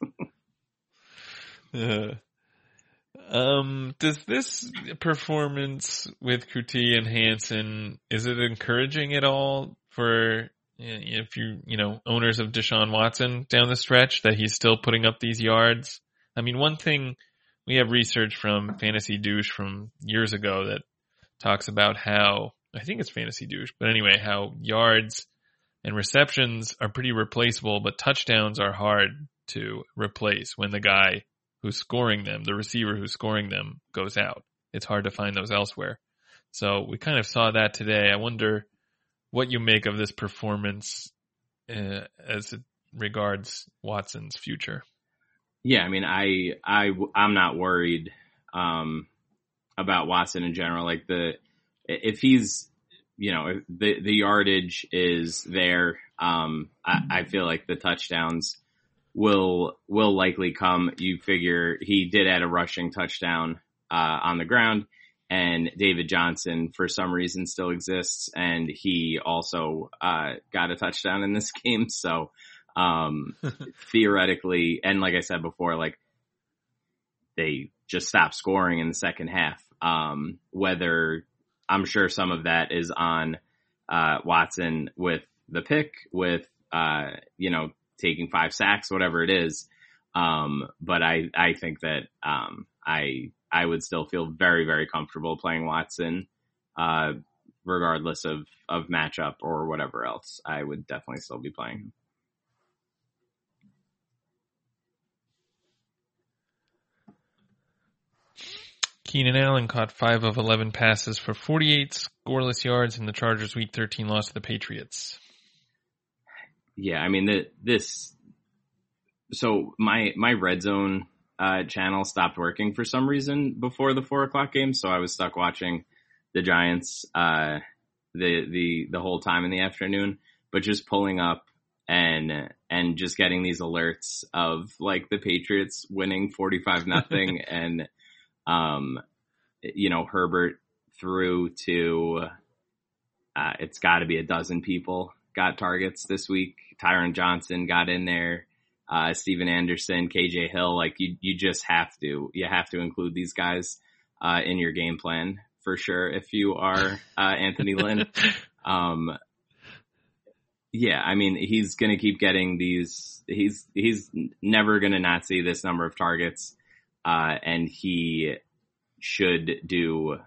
uh, um, does this performance with Coutee and Hansen, is it encouraging at all for if you, you know, owners of Deshaun Watson down the stretch that he's still putting up these yards? I mean, one thing we have research from Fantasy Douche from years ago that talks about how, I think it's Fantasy Douche, but anyway, how yards and receptions are pretty replaceable, but touchdowns are hard to replace when the guy who's scoring them, the receiver who's scoring them goes out. It's hard to find those elsewhere. So we kind of saw that today. I wonder what you make of this performance uh, as it regards Watson's future. Yeah, I mean, I I I'm not worried. Um, about Watson in general. Like the if he's you know the the yardage is there, um, I, I feel like the touchdowns will will likely come. You figure he did add a rushing touchdown uh, on the ground, and David Johnson for some reason still exists, and he also uh, got a touchdown in this game. So um, theoretically, and like I said before, like they just stopped scoring in the second half. Um, whether I'm sure some of that is on uh, Watson with the pick, with uh, you know taking five sacks, whatever it is. Um, but I I think that um, I I would still feel very very comfortable playing Watson, uh, regardless of of matchup or whatever else. I would definitely still be playing him. Keenan Allen caught 5 of 11 passes for 48 scoreless yards in the Chargers week 13 loss to the Patriots. Yeah, I mean the, this so my my red zone uh, channel stopped working for some reason before the four o'clock game, so I was stuck watching the Giants uh, the the the whole time in the afternoon. But just pulling up and and just getting these alerts of like the Patriots winning forty five nothing and um, you know, Herbert threw to, uh, it's got to be a dozen people got targets this week. Tyron Johnson got in there. Uh, Stephen Anderson, KJ Hill, like you, you just have to, you have to include these guys, uh, in your game plan for sure. If you are, uh, Anthony Lynn, um, yeah, I mean, he's going to keep getting these, he's, he's never going to not see this number of targets uh, and he should do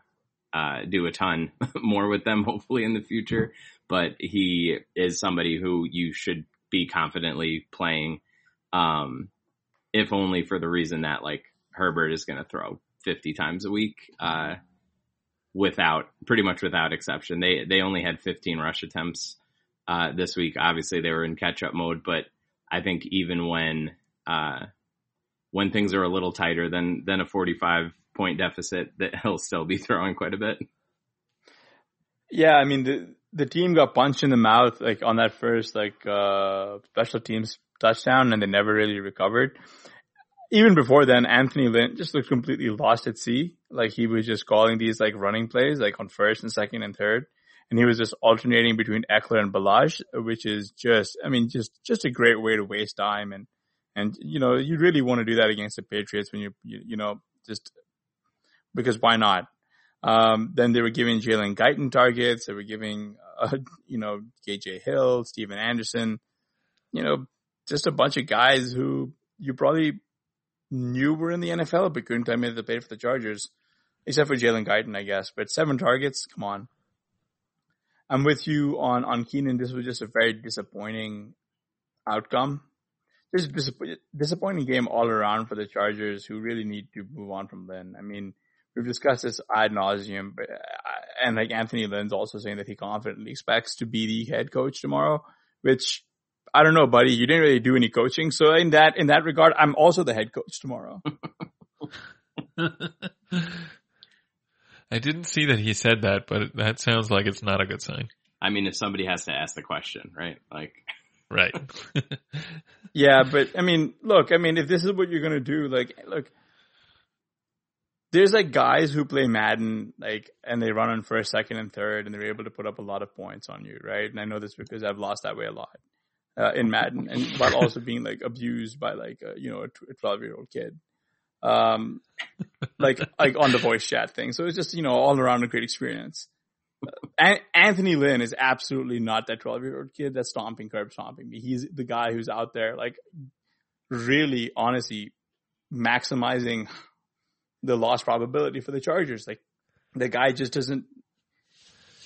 uh, do a ton more with them, hopefully in the future. But he is somebody who you should be confidently playing, um, if only for the reason that like Herbert is going to throw 50 times a week, uh, without pretty much without exception. They they only had 15 rush attempts uh, this week. Obviously, they were in catch up mode, but I think even when uh, when things are a little tighter than than a 45 point deficit, that he'll still be throwing quite a bit. Yeah, I mean the the team got punched in the mouth like on that first like uh special teams touchdown and they never really recovered. Even before then, Anthony Lynn just looked completely lost at sea. Like he was just calling these like running plays like on first and second and third. And he was just alternating between Ekeler and Ballage, which is just, I mean, just, just a great way to waste time. And and, you know, you really want to do that against the Patriots when you, you, you know, just because why not? Um, then they were giving Jalen Guyton targets. They were giving, uh, you know, KJ Hill, Stephen Anderson, you know, just a bunch of guys who you probably knew were in the NFL, but couldn't tell me that they played for the Chargers, except for Jalen Guyton, I guess. But seven targets, come on. I'm with you on, on Keenan. This was just a very disappointing outcome just disappointing game all around for the Chargers, who really need to move on from Lynn. I mean, we've discussed this ad nauseum, but uh, and like Anthony Lynn's also saying that he confidently expects to be the head coach tomorrow, which I don't know, buddy. You didn't really do any coaching, so in that in that regard, I'm also the head coach tomorrow. I didn't see that he said that, but that sounds like it's not a good sign. I mean, if somebody has to ask the question, right? Like, right. yeah, but I mean, look, I mean, if this is what you're gonna do, like, look, there's like guys who play Madden, like, and they run on first, second, and third, and they're able to put up a lot of points on you, right? And I know this because I've lost that way a lot uh, in Madden, and while also being like abused by like a, you know a 12 year old kid, um, like like on the voice chat thing. So it's just you know all around a great experience. Anthony Lynn is absolutely not that 12 year old kid that's stomping, curb stomping me. He's the guy who's out there, like, really, honestly, maximizing the loss probability for the Chargers. Like, the guy just doesn't.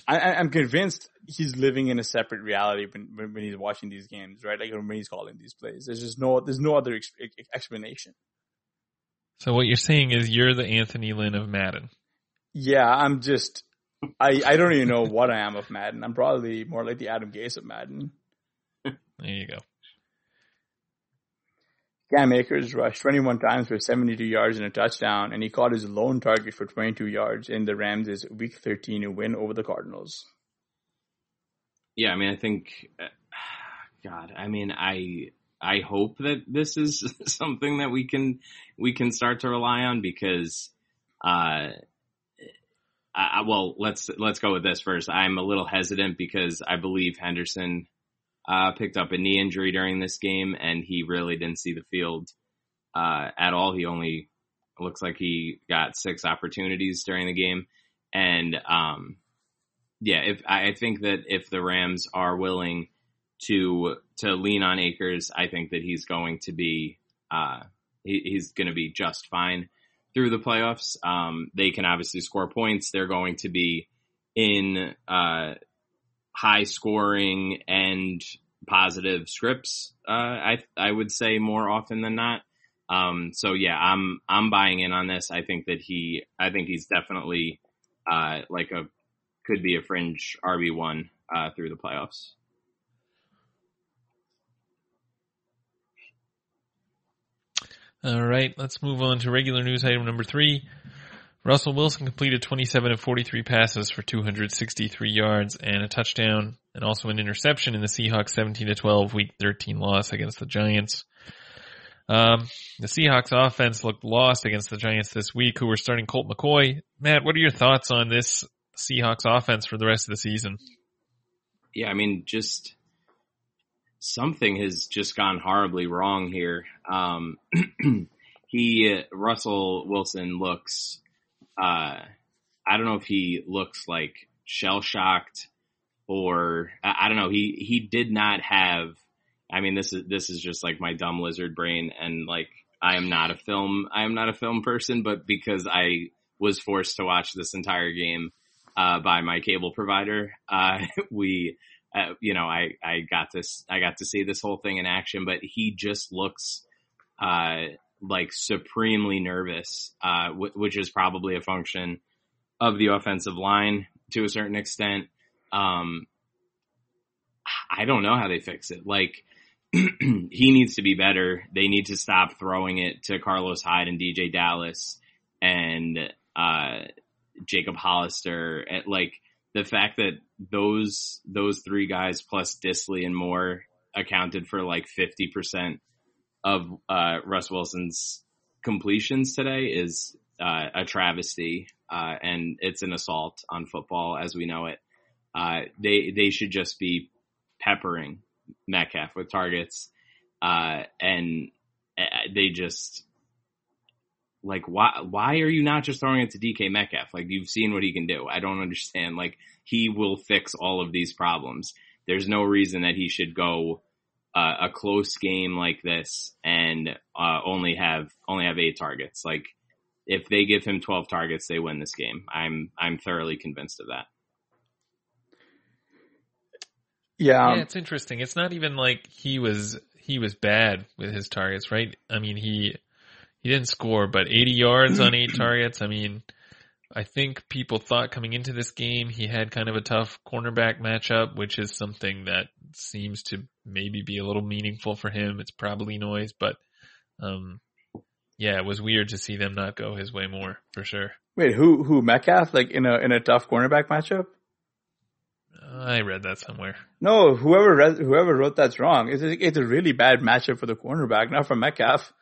I, am convinced he's living in a separate reality when, when he's watching these games, right? Like when he's calling these plays. There's just no, there's no other ex- explanation. So what you're saying is you're the Anthony Lynn of Madden. Yeah, I'm just I, I don't even know what I am of Madden. I'm probably more like the Adam Gase of Madden. There you go. Cam Akers rushed 21 times for 72 yards and a touchdown, and he caught his lone target for 22 yards in the Rams' Week 13 win over the Cardinals. Yeah, I mean, I think, uh, God, I mean, I I hope that this is something that we can we can start to rely on because, uh, I, well, let's let's go with this first. I'm a little hesitant because I believe Henderson uh, picked up a knee injury during this game, and he really didn't see the field uh, at all. He only looks like he got six opportunities during the game, and um, yeah, if I think that if the Rams are willing to to lean on Akers, I think that he's going to be uh, he, he's going to be just fine through the playoffs. Um, they can obviously score points. They're going to be in uh, high scoring and positive scripts. Uh, I I would say more often than not. Um, so yeah, I'm I'm buying in on this. I think that he I think he's definitely uh, like a could be a fringe RB one uh, through the playoffs. All right, let's move on to regular news item number three. Russell Wilson completed 27 of 43 passes for 263 yards and a touchdown and also an interception in the Seahawks 17 to 12 week 13 loss against the Giants. Um, the Seahawks offense looked lost against the Giants this week who were starting Colt McCoy. Matt, what are your thoughts on this Seahawks offense for the rest of the season? Yeah, I mean, just something has just gone horribly wrong here. Um, he, Russell Wilson looks uh, I don't know if he looks like shell shocked or I, I don't know. He he did not have. I mean, this is this is just like my dumb lizard brain, and like I am not a film. I am not a film person, but because I was forced to watch this entire game uh, by my cable provider, uh, we. Uh, you know, I, I got this, I got to see this whole thing in action, but he just looks, uh, like supremely nervous, uh, w- which is probably a function of the offensive line to a certain extent. Um, I don't know how they fix it. Like, he needs to be better. They need to stop throwing it to Carlos Hyde and DJ Dallas and, uh, Jacob Hollister. Like, the fact that those, those three guys plus Dissly and Moore accounted for like 50% of uh, Russ Wilson's completions today is uh, a travesty, uh, and it's an assault on football as we know it. Uh, they they should just be peppering Metcalf with targets, uh, and uh, they just like why why are you not just throwing it to DK Metcalf? Like you've seen what he can do. I don't understand. Like he will fix all of these problems. There's no reason that he should go uh, a close game like this and uh, only have only have eight targets. Like if they give him 12 targets, they win this game. I'm I'm thoroughly convinced of that. Yeah. Yeah, it's interesting. It's not even like he was he was bad with his targets, right? I mean, he he didn't score, but 80 yards on eight targets. I mean, I think people thought coming into this game he had kind of a tough cornerback matchup, which is something that seems to maybe be a little meaningful for him. It's probably noise, but um, yeah, it was weird to see them not go his way more for sure. Wait, who who Metcalf like in a in a tough cornerback matchup? I read that somewhere. No, whoever read, whoever wrote that's wrong. It's a, it's a really bad matchup for the cornerback, not for Metcalf.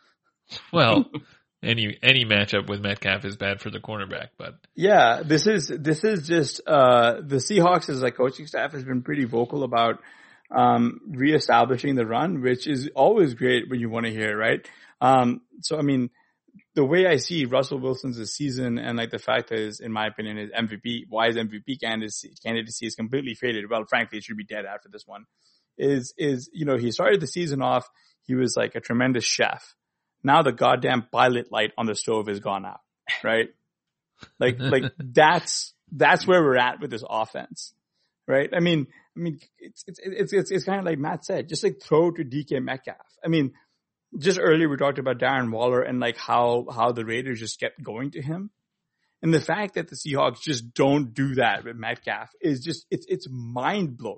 Well, any any matchup with Metcalf is bad for the cornerback, but yeah, this is this is just uh, the Seahawks as like coaching staff has been pretty vocal about um, reestablishing the run, which is always great when you want to hear, right? Um, so I mean, the way I see Russell Wilson's season and like the fact that is, in my opinion, his MVP, why his MVP candidacy, candidacy is completely faded. Well, frankly, it should be dead after this one. Is is you know he started the season off, he was like a tremendous chef now the goddamn pilot light on the stove is gone out, right? like, like that's, that's where we're at with this offense, right? I mean, I mean, it's, it's, it's, it's, kind of like Matt said, just like throw to DK Metcalf. I mean, just earlier we talked about Darren Waller and like how, how the Raiders just kept going to him. And the fact that the Seahawks just don't do that with Metcalf is just, it's, it's mind blowing.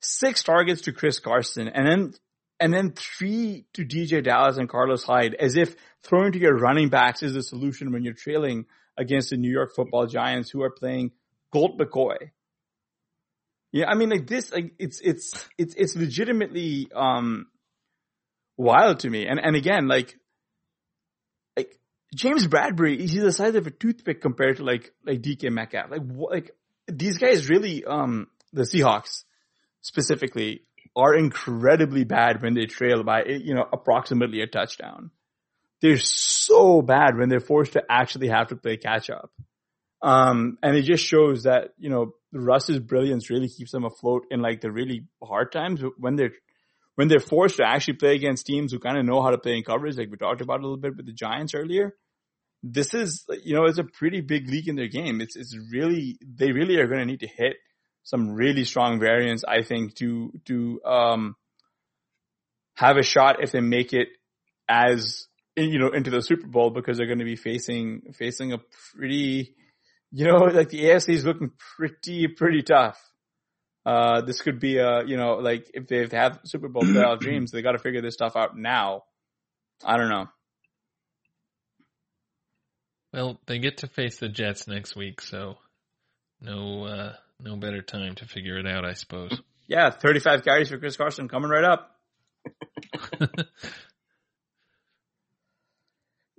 Six targets to Chris Carson and then and then three to DJ Dallas and Carlos Hyde as if throwing to your running backs is the solution when you're trailing against the New York football giants who are playing Colt McCoy. Yeah, I mean like this like it's it's it's it's legitimately um wild to me. And and again, like like James Bradberry, he's the size of a toothpick compared to like like DK Metcalf. Like like these guys really um the Seahawks specifically are incredibly bad when they trail by, you know, approximately a touchdown. They're so bad when they're forced to actually have to play catch up. Um, and it just shows that, you know, Russ's brilliance really keeps them afloat in like the really hard times when they're, when they're forced to actually play against teams who kind of know how to play in coverage, like we talked about a little bit with the Giants earlier. This is, you know, it's a pretty big leak in their game. It's, it's really, they really are going to need to hit some really strong variants, I think, to to um, have a shot if they make it as you know into the Super Bowl because they're going to be facing facing a pretty, you know, like the AFC is looking pretty pretty tough. Uh, this could be a you know like if they have Super Bowl playoff dreams, they got to figure this stuff out now. I don't know. Well, they get to face the Jets next week, so no uh, no better time to figure it out, I suppose. Yeah, 35 carries for Chris Carson coming right up.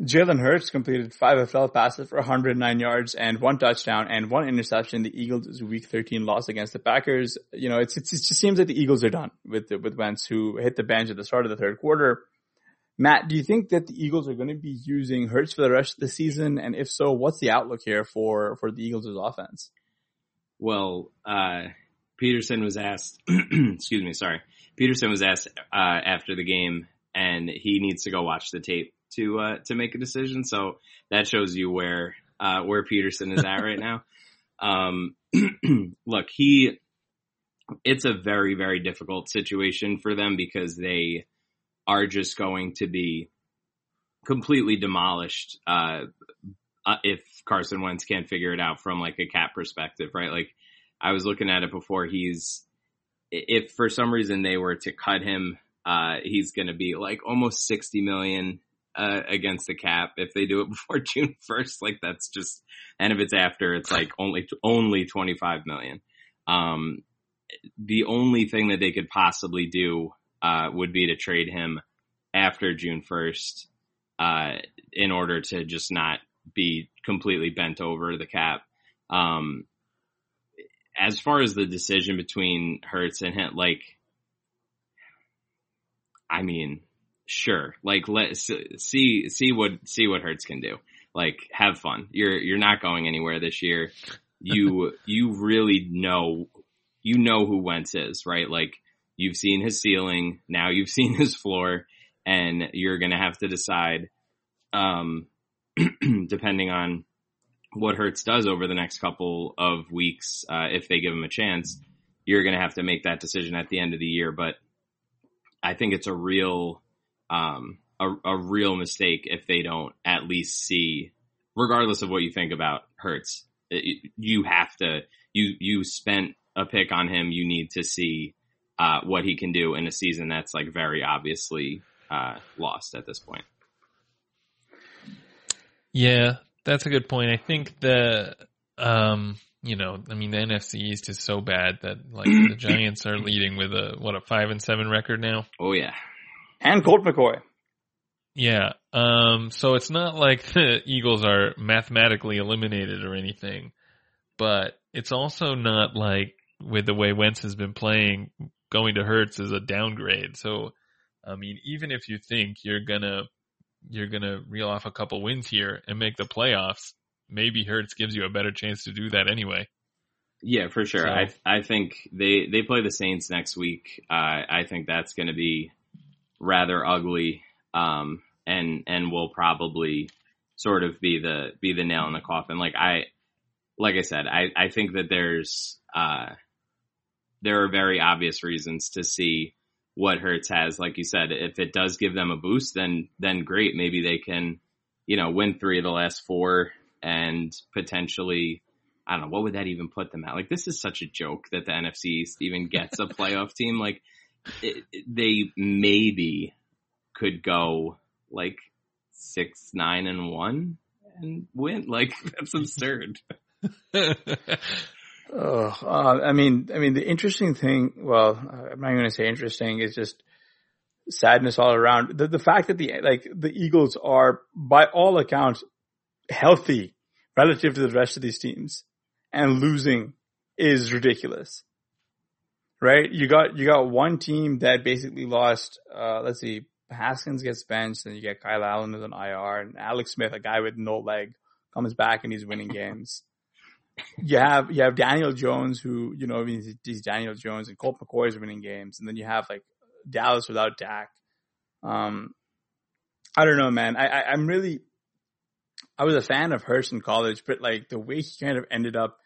Jalen Hurts completed five 12 passes for 109 yards and one touchdown and one interception. The Eagles' Week 13 loss against the Packers. You know, it's, it's it just seems like the Eagles are done with with Wentz, who hit the bench at the start of the third quarter. Matt, do you think that the Eagles are going to be using Hurts for the rest of the season? And if so, what's the outlook here for for the Eagles' offense? Well, uh, Pederson was asked, excuse me, sorry. Pederson was asked, uh, after the game and he needs to go watch the tape to, uh, to make a decision. So that shows you where, uh, where Pederson is at right now. Um, look, he, it's a very, very difficult situation for them because they are just going to be completely demolished, uh, uh, if Carson Wentz can't figure it out from like a cap perspective, right? Like I was looking at it before. He's if for some reason they were to cut him, uh, he's going to be like almost sixty million uh, against the cap if they do it before June first. Like that's just, and if it's after, it's like only only twenty five million. Um, the only thing that they could possibly do uh, would be to trade him after June first, uh, in order to just not be completely bent over the cap. Um, as far as the decision between Hurts and him, like, I mean, sure, like let see see what see what Hurts can do. Like, have fun. You're you're not going anywhere this year. You you really know you know who Wentz is, right? Like, you've seen his ceiling, now you've seen his floor, and you're gonna have to decide. Um, depending on what Hurts does over the next couple of weeks, uh, if they give him a chance, you're going to have to make that decision at the end of the year. But I think it's a real, um, a, a real mistake if they don't at least see, regardless of what you think about Hurts, it, you have to, you, you spent a pick on him. You need to see, uh, what he can do in a season that's like very obviously, uh, lost at this point. Yeah, that's a good point. I think the, um, you know, I mean, the NFC East is so bad that like the Giants are leading with a what a five and seven record now. Oh yeah, and Colt McCoy. Yeah. Um. So it's not like the Eagles are mathematically eliminated or anything, but it's also not like with the way Wentz has been playing, going to Hurts is a downgrade. So, I mean, even if you think you're gonna you're going to reel off a couple wins here and make the playoffs, maybe Hurts gives you a better chance to do that anyway. Yeah, for sure. So, I I think they they play the Saints next week. Uh, I think that's going to be rather ugly, um, and and will probably sort of be the be the nail in the coffin. Like I like I said, I I think that there's uh, there are very obvious reasons to see what Hurts has. Like you said, if it does give them a boost, then then great. Maybe they can, you know, win three of the last four and potentially. I don't know what would that even put them at. Like this is such a joke that the NFC East even gets a playoff team. Like they maybe could go like six, nine, and one and win. Like that's absurd. Oh, uh, I mean, I mean, the interesting thing. Well, I'm not going to say interesting. Is just sadness all around. The the fact that the like the Eagles are by all accounts healthy relative to the rest of these teams, and losing is ridiculous. Right? You got you got one team that basically lost. Uh, let's see, Haskins gets benched, and you get Kyle Allen with an IR, and Alex Smith, a guy with no leg, comes back and he's winning games you have you have Daniel Jones, who you know, I mean, he's Daniel Jones, and Colt McCoy is winning games, and then you have like Dallas without Dak. Um, I don't know, man. I, I am really, I was a fan of Hurts in college, but like the way he kind of ended up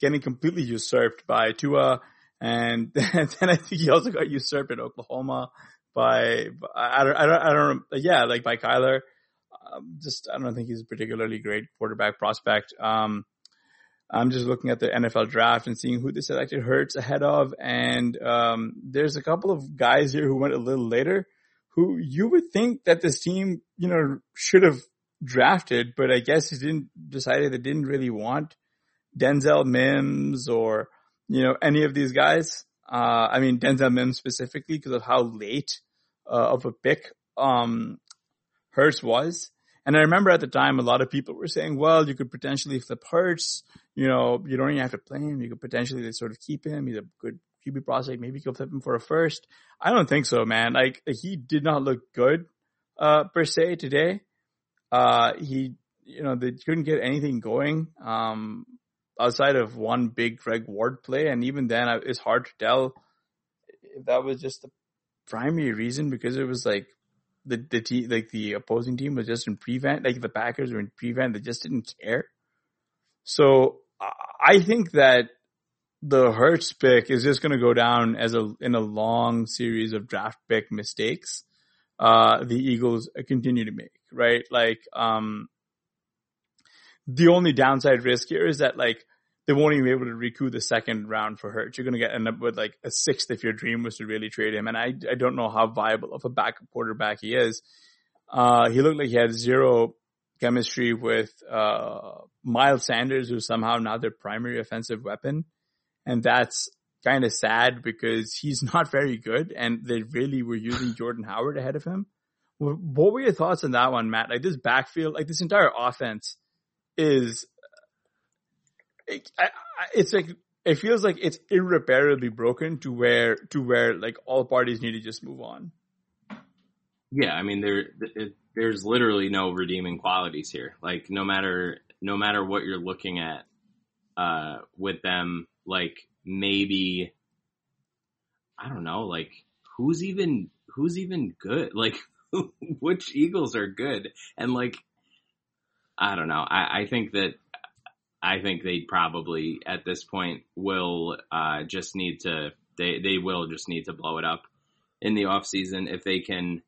getting completely usurped by Tua, and then, I think he also got usurped at Oklahoma by I don't I don't I don't yeah like by Kyler. Um, just I don't think he's a particularly great quarterback prospect. Um, I'm just looking at the NFL draft and seeing who they selected Hurts ahead of. And um, there's a couple of guys here who went a little later who you would think that this team, you know, should have drafted, but I guess he didn't decided they didn't really want Denzel Mims or, you know, any of these guys. Uh, I mean, Denzel Mims specifically because of how late uh, of a pick um, Hurts was. And I remember at the time, a lot of people were saying, well, you could potentially flip Hurts. You know, you don't even have to play him. You could potentially sort of keep him. He's a good QB prospect. Maybe you could flip him for a first. I don't think so, man. Like, he did not look good, uh, per se today. Uh, he, you know, they couldn't get anything going, um, outside of one big Greg Ward play. And even then, it's hard to tell if that was just the primary reason because it was like the the team like the opposing team was just in prevent, like the Packers were in prevent, they just didn't care. So I think that the Hurts pick is just going to go down as a in a long series of draft pick mistakes. Uh, the Eagles continue to make right, like um, the only downside risk here is that like they won't even be able to recoup the second round for Hurts. You're going to get end up with like a sixth if your dream was to really trade him. And I, I don't know how viable of a backup quarterback he is. Uh, he looked like he had zero chemistry with, uh, Miles Sanders, who's somehow now their primary offensive weapon. And that's kind of sad because he's not very good and they really were using Jordan Howard ahead of him. What were your thoughts on that one, Matt? Like this backfield, like this entire offense is it, I, it's like it feels like it's irreparably broken to where to where like all parties need to just move on. Yeah, I mean there it, there's literally no redeeming qualities here. Like no matter no matter what you're looking at uh with them, like maybe I don't know, like who's even who's even good? Like which Eagles are good? And like I don't know. I, I think that I think they probably at this point will uh, just need to they they will just need to blow it up in the off season if they can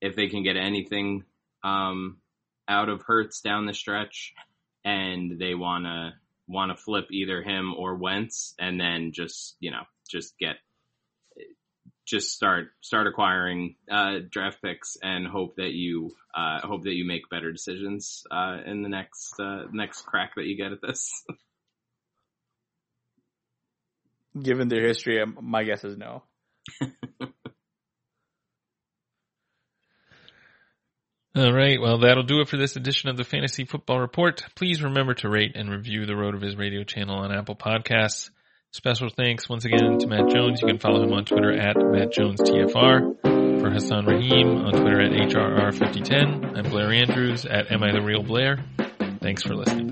if they can get anything um, out of Hurts down the stretch and they want to flip either him or Wentz and then just you know just get just start start acquiring uh, draft picks and hope that you uh, hope that you make better decisions uh, in the next uh, next crack that you get at this. Given their history, um, my guess is no. All right. Well, that'll do it for this edition of the Fantasy Football Report. Please remember to rate and review the RotoViz radio channel on Apple Podcasts. Special thanks once again to Matt Jones. You can follow him on Twitter at Matt Jones TFR. For Hassan Rahim on Twitter at HRR5010. I'm Blair Andrews at Am I the Real Blair. Thanks for listening.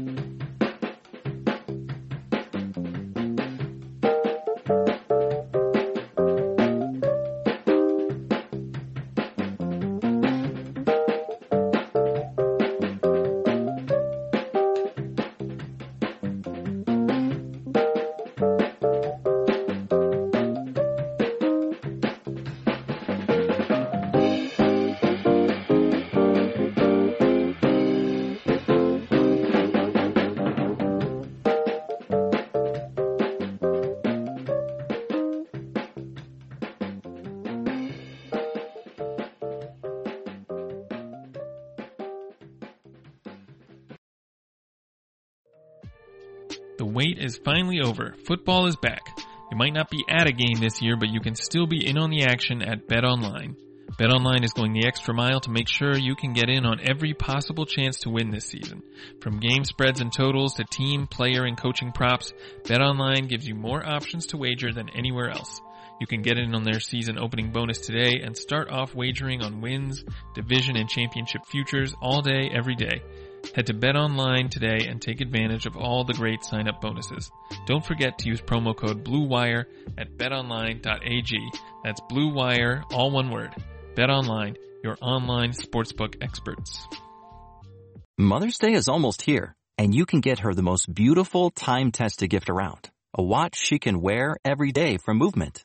The wait is finally over. Football is back. You might not be at a game this year, but you can still be in on the action at BetOnline. BetOnline is going the extra mile to make sure you can get in on every possible chance to win this season. From game spreads and totals to team, player, and coaching props, BetOnline gives you more options to wager than anywhere else. You can get in on their season opening bonus today and start off wagering on wins, division, and championship futures all day, every day. Head to BetOnline today and take advantage of all the great sign up bonuses. Don't forget to use promo code BLUEWIRE at betonline.ag. That's BLUEWIRE, all one word. BetOnline, your online sportsbook experts. Mother's Day is almost here, and you can get her the most beautiful time-tested gift around. A watch she can wear every day from Movement.